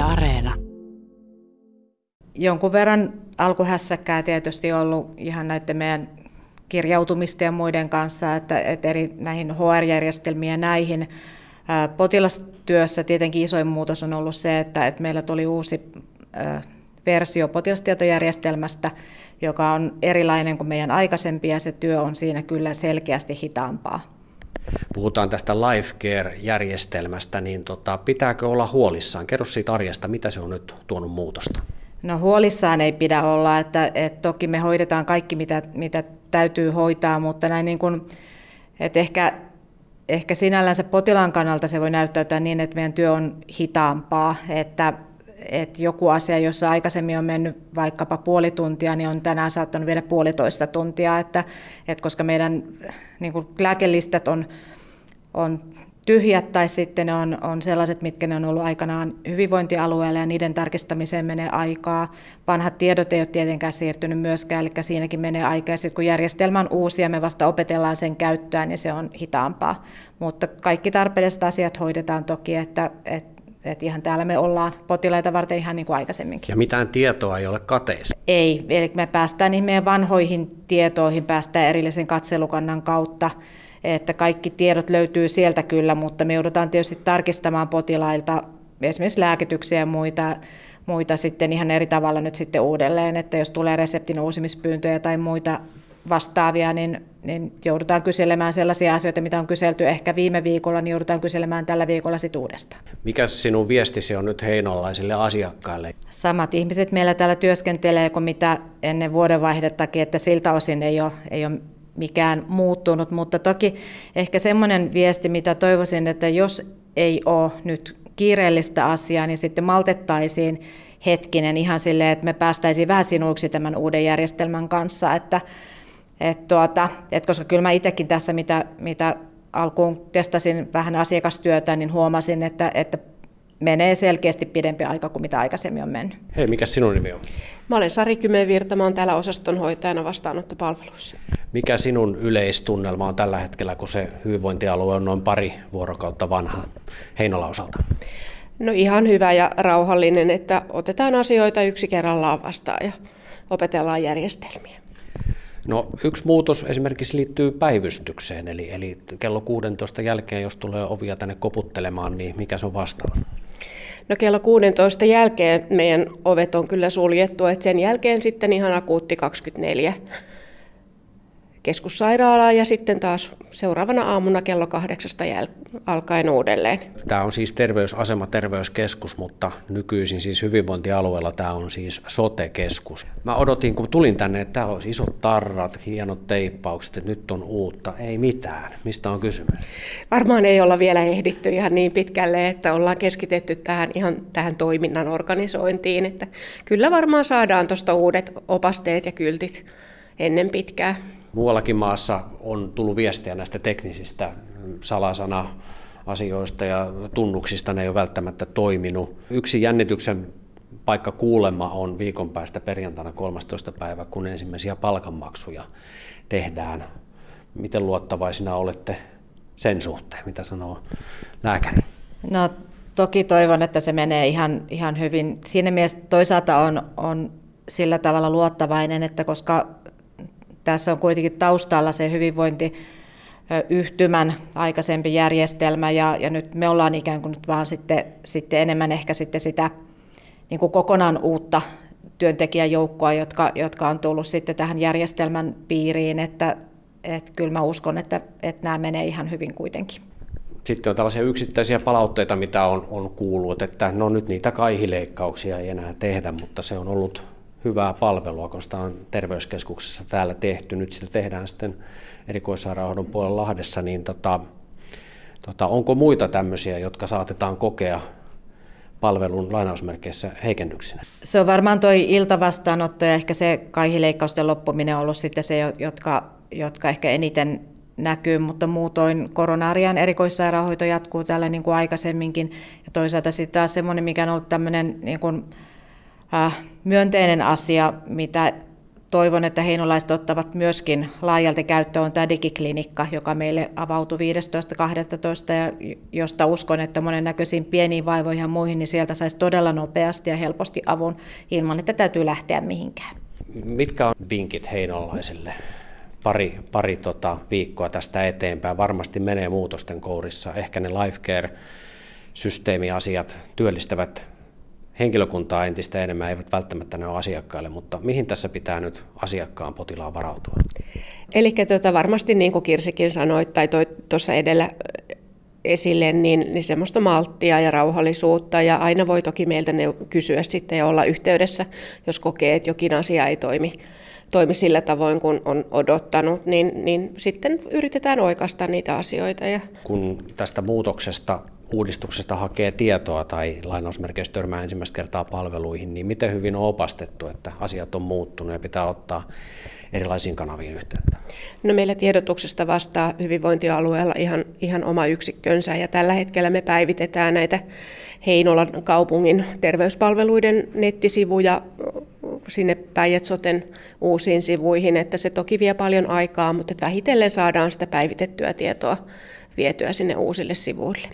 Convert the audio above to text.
Areena. Jonkun verran alkuhässäkkää tietysti ollut ihan näiden meidän kirjautumisten ja muiden kanssa, että, että eri näihin HR-järjestelmiin ja näihin. Potilastyössä tietenkin isoin muutos on ollut se, että, että meillä tuli uusi versio potilastietojärjestelmästä, joka on erilainen kuin meidän aikaisempi ja se työ on siinä kyllä selkeästi hitaampaa. Puhutaan tästä Life Care-järjestelmästä, niin tota, pitääkö olla huolissaan? Kerro siitä arjesta, mitä se on nyt tuonut muutosta? No huolissaan ei pidä olla, että, että toki me hoidetaan kaikki, mitä, mitä täytyy hoitaa, mutta näin niin kuin, että ehkä, ehkä sinällänsä potilaan kannalta se voi näyttäytyä niin, että meidän työ on hitaampaa, että että joku asia, jossa aikaisemmin on mennyt vaikkapa puoli tuntia, niin on tänään saattanut viedä puolitoista tuntia, että, että koska meidän niin kuin lääkelistat on, on tyhjät tai sitten ne on, on sellaiset, mitkä ne on ollut aikanaan hyvinvointialueella ja niiden tarkistamiseen menee aikaa. Vanhat tiedot ei ole tietenkään siirtynyt myöskään, eli siinäkin menee aikaa. Sitten kun järjestelmä on uusi ja me vasta opetellaan sen käyttöön, niin se on hitaampaa. Mutta kaikki tarpeelliset asiat hoidetaan toki, että, että että ihan täällä me ollaan potilaita varten ihan niin kuin aikaisemminkin. Ja mitään tietoa ei ole kateessa? Ei, eli me päästään niin meidän vanhoihin tietoihin, päästään erillisen katselukannan kautta, että kaikki tiedot löytyy sieltä kyllä, mutta me joudutaan tietysti tarkistamaan potilailta esimerkiksi lääkityksiä ja muita, muita sitten ihan eri tavalla nyt sitten uudelleen, että jos tulee reseptin uusimispyyntöjä tai muita vastaavia, niin, niin joudutaan kyselemään sellaisia asioita, mitä on kyselty ehkä viime viikolla, niin joudutaan kyselemään tällä viikolla sitten uudestaan. Mikä sinun viestisi on nyt heinolaisille asiakkaille? Samat ihmiset meillä täällä työskentelee kuin mitä ennen vuodenvaihdettakin, että siltä osin ei ole, ei ole mikään muuttunut, mutta toki ehkä semmoinen viesti, mitä toivoisin, että jos ei ole nyt kiireellistä asiaa, niin sitten maltettaisiin hetkinen ihan silleen, että me päästäisiin vähän sinuiksi tämän uuden järjestelmän kanssa, että et tuota, et koska kyllä mä itsekin tässä, mitä, mitä alkuun testasin vähän asiakastyötä, niin huomasin, että, että menee selkeästi pidempi aika kuin mitä aikaisemmin on mennyt. Hei, mikä sinun nimi on? Mä olen Sari Kymenvirta, mä olen täällä osastonhoitajana vastaanottopalveluissa. Mikä sinun yleistunnelma on tällä hetkellä, kun se hyvinvointialue on noin pari vuorokautta vanha Heinola osalta? No ihan hyvä ja rauhallinen, että otetaan asioita yksi kerrallaan vastaan ja opetellaan järjestelmiä. No, yksi muutos esimerkiksi liittyy päivystykseen, eli, eli kello 16 jälkeen, jos tulee ovia tänne koputtelemaan, niin mikä se on vastaus? No kello 16 jälkeen meidän ovet on kyllä suljettu, että sen jälkeen sitten ihan akuutti 24 keskussairaalaan ja sitten taas seuraavana aamuna kello kahdeksasta jäl- alkaen uudelleen. Tämä on siis terveysasema, terveyskeskus, mutta nykyisin siis hyvinvointialueella tämä on siis sote-keskus. Mä odotin, kun tulin tänne, että täällä olisi isot tarrat, hienot teippaukset, että nyt on uutta. Ei mitään. Mistä on kysymys? Varmaan ei olla vielä ehditty ihan niin pitkälle, että ollaan keskitetty tähän ihan tähän toiminnan organisointiin. Että kyllä varmaan saadaan tuosta uudet opasteet ja kyltit ennen pitkää. Muuallakin maassa on tullut viestiä näistä teknisistä salasana asioista ja tunnuksista, ne ei ole välttämättä toiminut. Yksi jännityksen paikka kuulema on viikon päästä perjantaina 13. päivä, kun ensimmäisiä palkanmaksuja tehdään. Miten luottavaisina olette sen suhteen, mitä sanoo lääkäri? No toki toivon, että se menee ihan, ihan hyvin. Siinä mielessä toisaalta on, on sillä tavalla luottavainen, että koska tässä on kuitenkin taustalla se hyvinvointi yhtymän aikaisempi järjestelmä ja, ja nyt me ollaan ikään kuin nyt vaan sitten, sitten enemmän ehkä sitten sitä niin kuin kokonaan uutta työntekijäjoukkoa, jotka, jotka on tullut sitten tähän järjestelmän piiriin, että, että kyllä mä uskon, että, että nämä menee ihan hyvin kuitenkin. Sitten on tällaisia yksittäisiä palautteita, mitä on, on kuullut, että no nyt niitä kaihileikkauksia ei enää tehdä, mutta se on ollut hyvää palvelua, kun sitä on terveyskeskuksessa täällä tehty. Nyt sitä tehdään sitten erikoissairaanhoidon puolella Lahdessa, niin tota, tota, onko muita tämmöisiä, jotka saatetaan kokea palvelun lainausmerkeissä heikennyksinä? Se on varmaan tuo iltavastaanotto ja ehkä se kaihileikkausten loppuminen on ollut sitten se, jotka, jotka ehkä eniten näkyy, mutta muutoin koronaarian erikoissairaanhoito jatkuu täällä niin kuin aikaisemminkin. Ja toisaalta sitten taas semmoinen, mikä on ollut tämmöinen niin kuin, myönteinen asia, mitä toivon, että heinolaiset ottavat myöskin laajalti käyttöön on tämä digiklinikka, joka meille avautui 15.12. ja josta uskon, että monennäköisiin pieniin vaivoihin ja muihin, niin sieltä saisi todella nopeasti ja helposti avun ilman, että täytyy lähteä mihinkään. Mitkä on vinkit heinolaisille? Pari, pari tota viikkoa tästä eteenpäin varmasti menee muutosten kourissa. Ehkä ne life care systeemiasiat työllistävät henkilökuntaa entistä enemmän, eivät välttämättä ne ole asiakkaille, mutta mihin tässä pitää nyt asiakkaan potilaan varautua? Eli tuota, varmasti niin kuin Kirsikin sanoi tai tuossa edellä esille, niin, niin semmoista malttia ja rauhallisuutta ja aina voi toki meiltä ne kysyä sitten ja olla yhteydessä, jos kokee, että jokin asia ei toimi, toimi sillä tavoin, kun on odottanut, niin, niin sitten yritetään oikasta niitä asioita. Ja... Kun tästä muutoksesta uudistuksesta hakee tietoa tai lainausmerkeissä törmää ensimmäistä kertaa palveluihin, niin miten hyvin on opastettu, että asiat on muuttunut ja pitää ottaa erilaisiin kanaviin yhteyttä? No meillä tiedotuksesta vastaa hyvinvointialueella ihan, ihan oma yksikkönsä ja tällä hetkellä me päivitetään näitä Heinolan kaupungin terveyspalveluiden nettisivuja sinne Päijät-Soten uusiin sivuihin, että se toki vie paljon aikaa, mutta vähitellen saadaan sitä päivitettyä tietoa vietyä sinne uusille sivuille.